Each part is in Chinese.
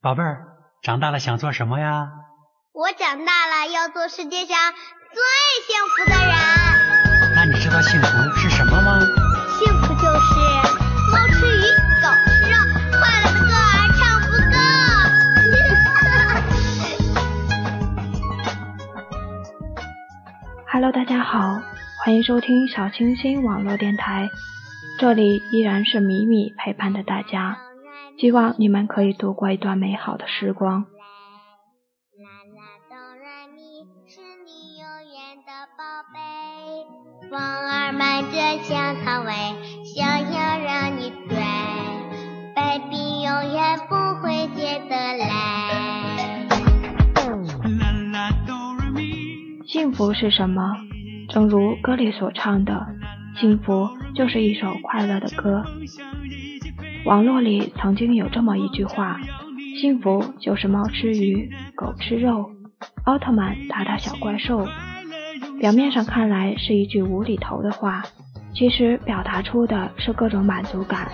宝贝儿，长大了想做什么呀？我长大了要做世界上最幸福的人。那你知道幸福是什么吗？幸福就是猫吃鱼，狗吃肉，快乐的歌儿唱不够。Hello，大家好，欢迎收听小清新网络电台，这里依然是米米陪伴着大家。希望你们可以度过一段美好的时光。啦啦哆来咪，是你永远的宝贝风儿满着香草味，想要让你醉，baby 永远不会觉得累。幸福是什么？正如歌里所唱的，幸福就是一首快乐的歌。网络里曾经有这么一句话：“幸福就是猫吃鱼，狗吃肉，奥特曼打打小怪兽。”表面上看来是一句无厘头的话，其实表达出的是各种满足感。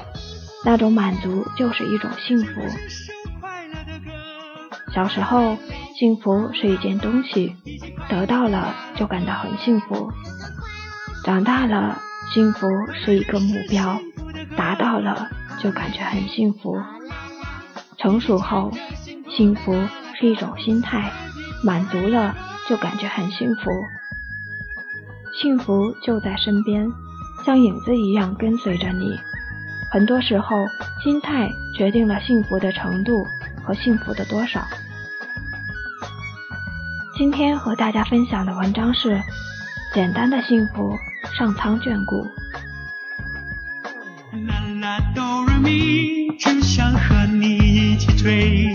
那种满足就是一种幸福。小时候，幸福是一件东西，得到了就感到很幸福；长大了，幸福是一个目标，达到了。就感觉很幸福。成熟后，幸福是一种心态，满足了就感觉很幸福。幸福就在身边，像影子一样跟随着你。很多时候，心态决定了幸福的程度和幸福的多少。今天和大家分享的文章是：简单的幸福，上苍眷顾。你，只想和你一起追。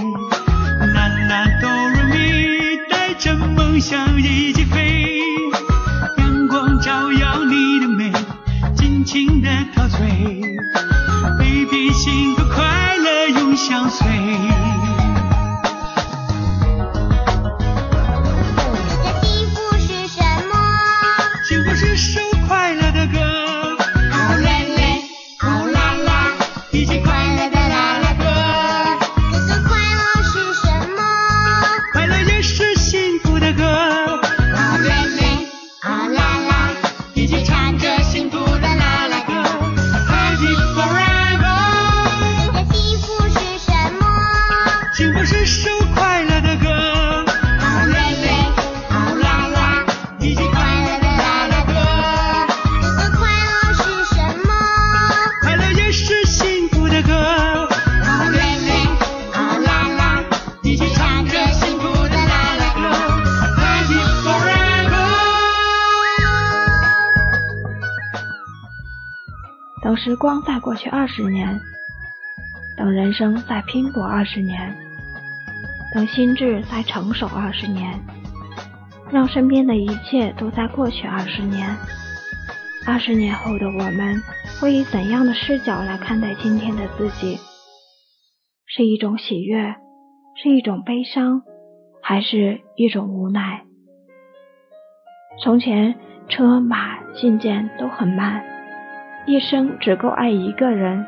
啦啦哆瑞咪，带着梦想一起飞。时光再过去二十年，等人生再拼搏二十年，等心智再成熟二十年，让身边的一切都在过去二十年。二十年后的我们，会以怎样的视角来看待今天的自己？是一种喜悦，是一种悲伤，还是一种无奈？从前，车马信件都很慢。一生只够爱一个人，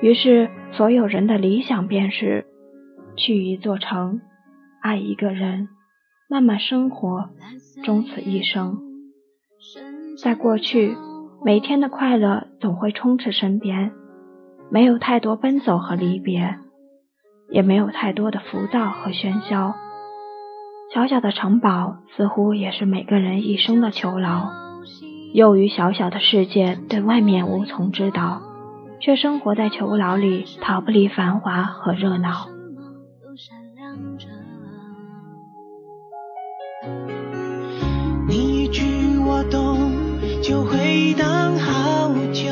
于是所有人的理想便是去一座城，爱一个人，慢慢生活，终此一生。在过去，每天的快乐总会充斥身边，没有太多奔走和离别，也没有太多的浮躁和喧嚣。小小的城堡似乎也是每个人一生的囚牢。囿于小小的世界，对外面无从知道，却生活在囚牢里，逃不离繁华和热闹。你一句我懂，就回荡好久。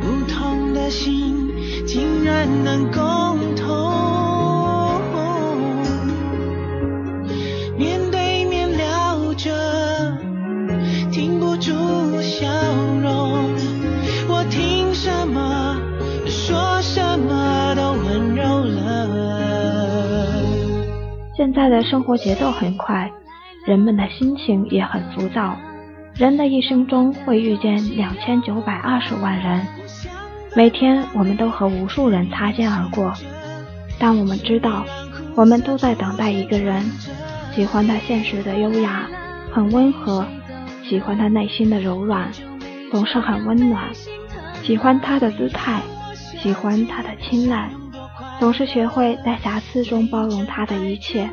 不同的心，竟然能够现在的生活节奏很快，人们的心情也很浮躁。人的一生中会遇见两千九百二十万人，每天我们都和无数人擦肩而过，但我们知道，我们都在等待一个人，喜欢他现实的优雅，很温和；喜欢他内心的柔软，总是很温暖；喜欢他的姿态，喜欢他的青睐，总是学会在瑕疵中包容他的一切，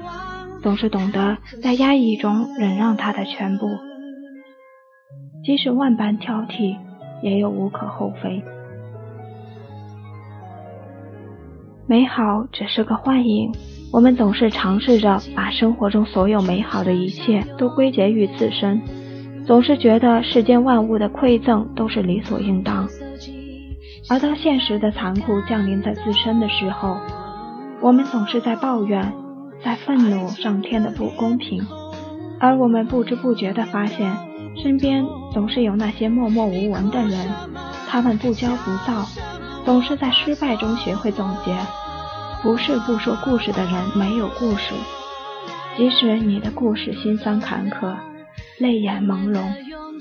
总是懂得在压抑中忍让他的全部。即使万般挑剔，也有无可厚非。美好只是个幻影，我们总是尝试着把生活中所有美好的一切都归结于自身，总是觉得世间万物的馈赠都是理所应当。而当现实的残酷降临在自身的时候，我们总是在抱怨，在愤怒上天的不公平，而我们不知不觉地发现，身边总是有那些默默无闻的人，他们不骄不躁。总是在失败中学会总结，不是不说故事的人没有故事，即使你的故事心酸坎坷，泪眼朦胧，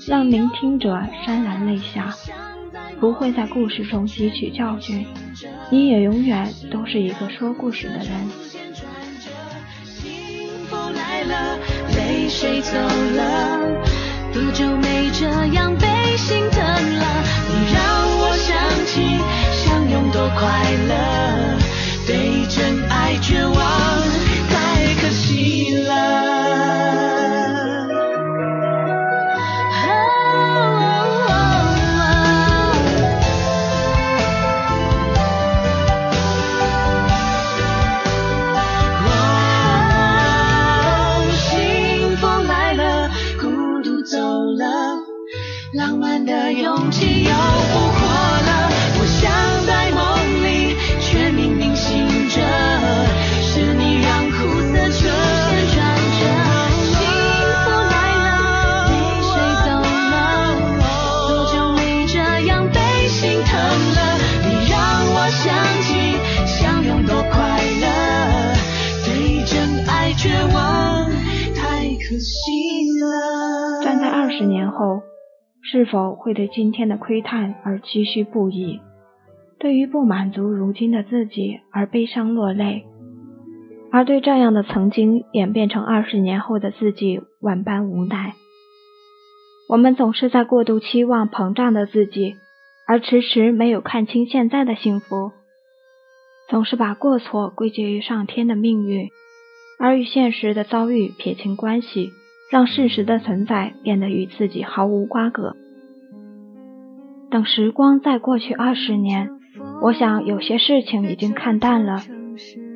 让聆听者潸然泪下，不会在故事中汲取教训，你也永远都是一个说故事的人。泪水走了，多久没这样被心疼了？你让我想起。相拥多快乐，对真爱绝望，太可惜十年后，是否会对今天的窥探而唏嘘不已？对于不满足如今的自己而悲伤落泪，而对这样的曾经演变成二十年后的自己万般无奈。我们总是在过度期望膨胀的自己，而迟迟没有看清现在的幸福。总是把过错归结于上天的命运。而与现实的遭遇撇清关系，让事实的存在变得与自己毫无瓜葛。等时光再过去二十年，我想有些事情已经看淡了。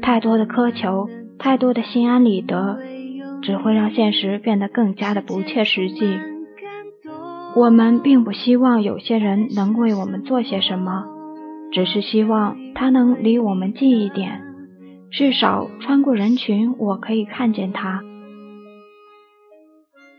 太多的苛求，太多的心安理得，只会让现实变得更加的不切实际。我们并不希望有些人能为我们做些什么，只是希望他能离我们近一点。至少穿过人群，我可以看见他。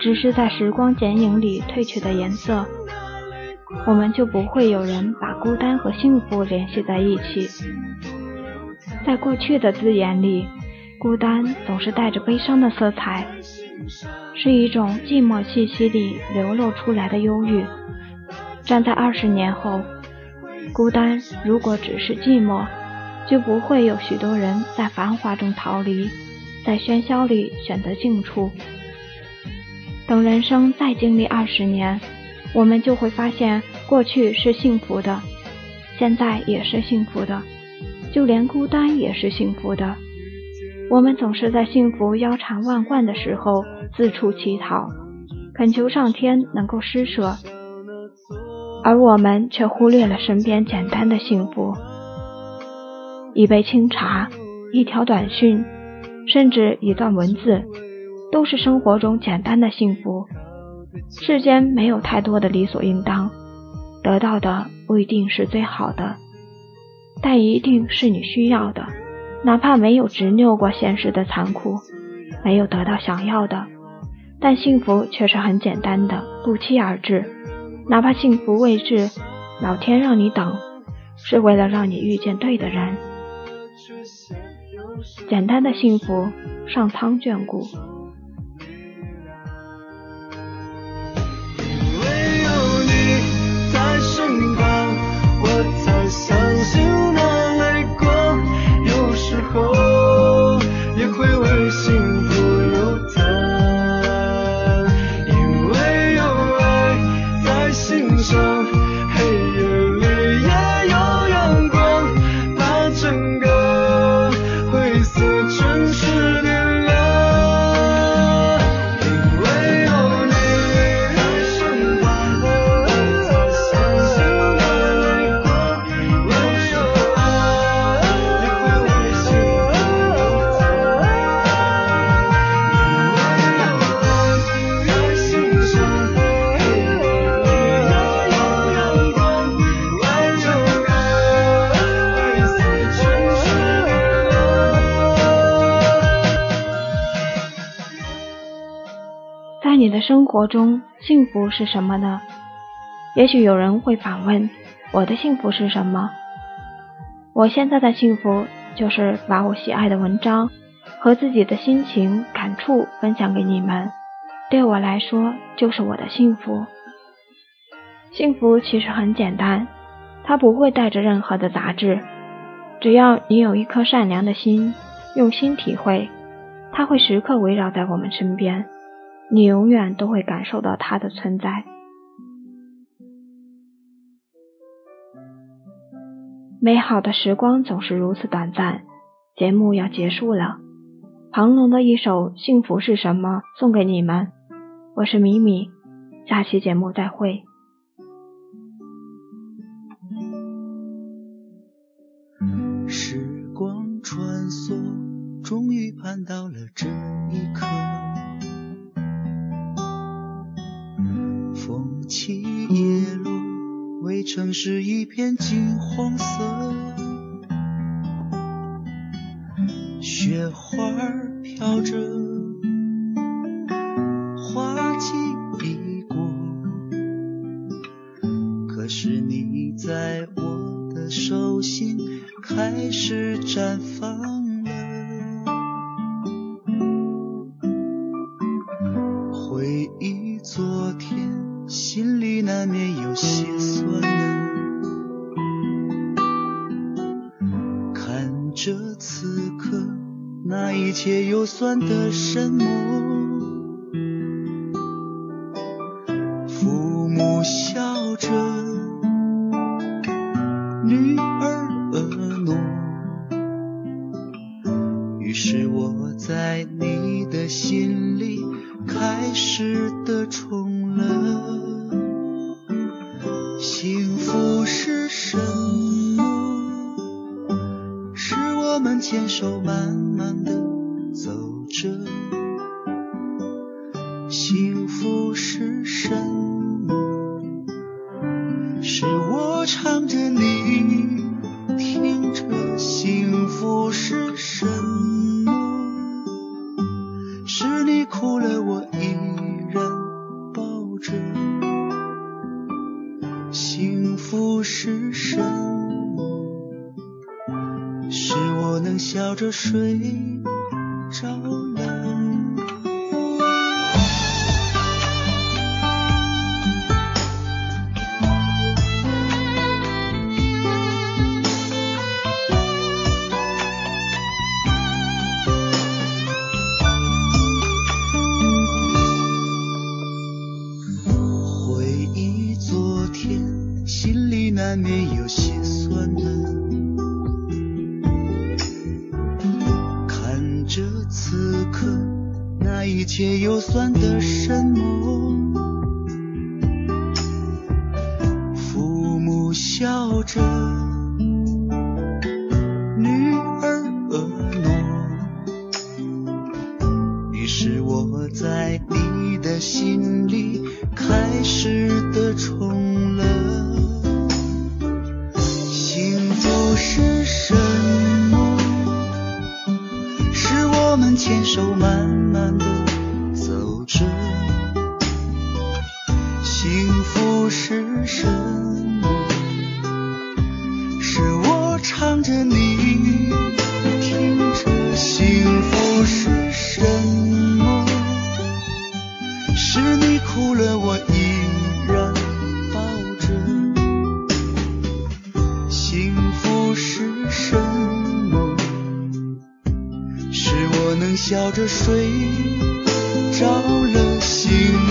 只是在时光剪影里褪去的颜色，我们就不会有人把孤单和幸福联系在一起。在过去的字眼里，孤单总是带着悲伤的色彩，是一种寂寞气息里流露出来的忧郁。站在二十年后，孤单如果只是寂寞，就不会有许多人在繁华中逃离。在喧嚣里选择静处，等人生再经历二十年，我们就会发现，过去是幸福的，现在也是幸福的，就连孤单也是幸福的。我们总是在幸福腰缠万贯的时候四处乞讨，恳求上天能够施舍，而我们却忽略了身边简单的幸福：一杯清茶，一条短讯。甚至一段文字，都是生活中简单的幸福。世间没有太多的理所应当，得到的不一定是最好的，但一定是你需要的，哪怕没有执拗过现实的残酷，没有得到想要的，但幸福却是很简单的，不期而至。哪怕幸福未至，老天让你等，是为了让你遇见对的人。简单的幸福，上苍眷顾。你的生活中，幸福是什么呢？也许有人会反问：我的幸福是什么？我现在的幸福就是把我喜爱的文章和自己的心情感触分享给你们，对我来说就是我的幸福。幸福其实很简单，它不会带着任何的杂质，只要你有一颗善良的心，用心体会，它会时刻围绕在我们身边。你永远都会感受到它的存在。美好的时光总是如此短暂，节目要结束了。庞龙的一首《幸福是什么》送给你们，我是米米，下期节目再会。时光穿梭，终于盼到了这一刻。起叶落，围城是一片金黄色，雪花飘着，切又算得什么？父母笑着，女儿婀娜。于是我在你的心里开始的是你哭了我依然抱着。幸福是什么？是我能笑着睡着那一切又算是你哭了我依然抱着幸福是什么是我能笑着睡着了幸